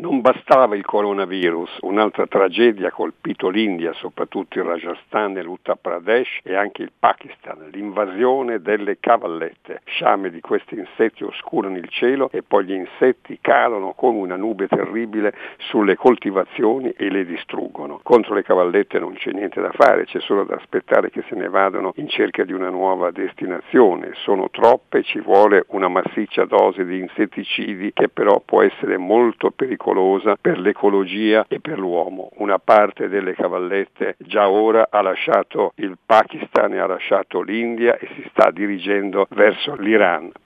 Non bastava il coronavirus, un'altra tragedia ha colpito l'India, soprattutto il Rajasthan e l'Uttar Pradesh e anche il Pakistan, l'invasione delle cavallette. Sciame di questi insetti oscurano il cielo e poi gli insetti cadono come una nube terribile sulle coltivazioni e le distruggono. Contro le cavallette non c'è niente da fare, c'è solo da aspettare che se ne vadano in cerca di una nuova destinazione. Sono troppe, ci vuole una massiccia dose di insetticidi che però può essere molto pericolosa pericolosa per l'ecologia e per l'uomo. Una parte delle cavallette già ora ha lasciato il Pakistan e ha lasciato l'India e si sta dirigendo verso l'Iran.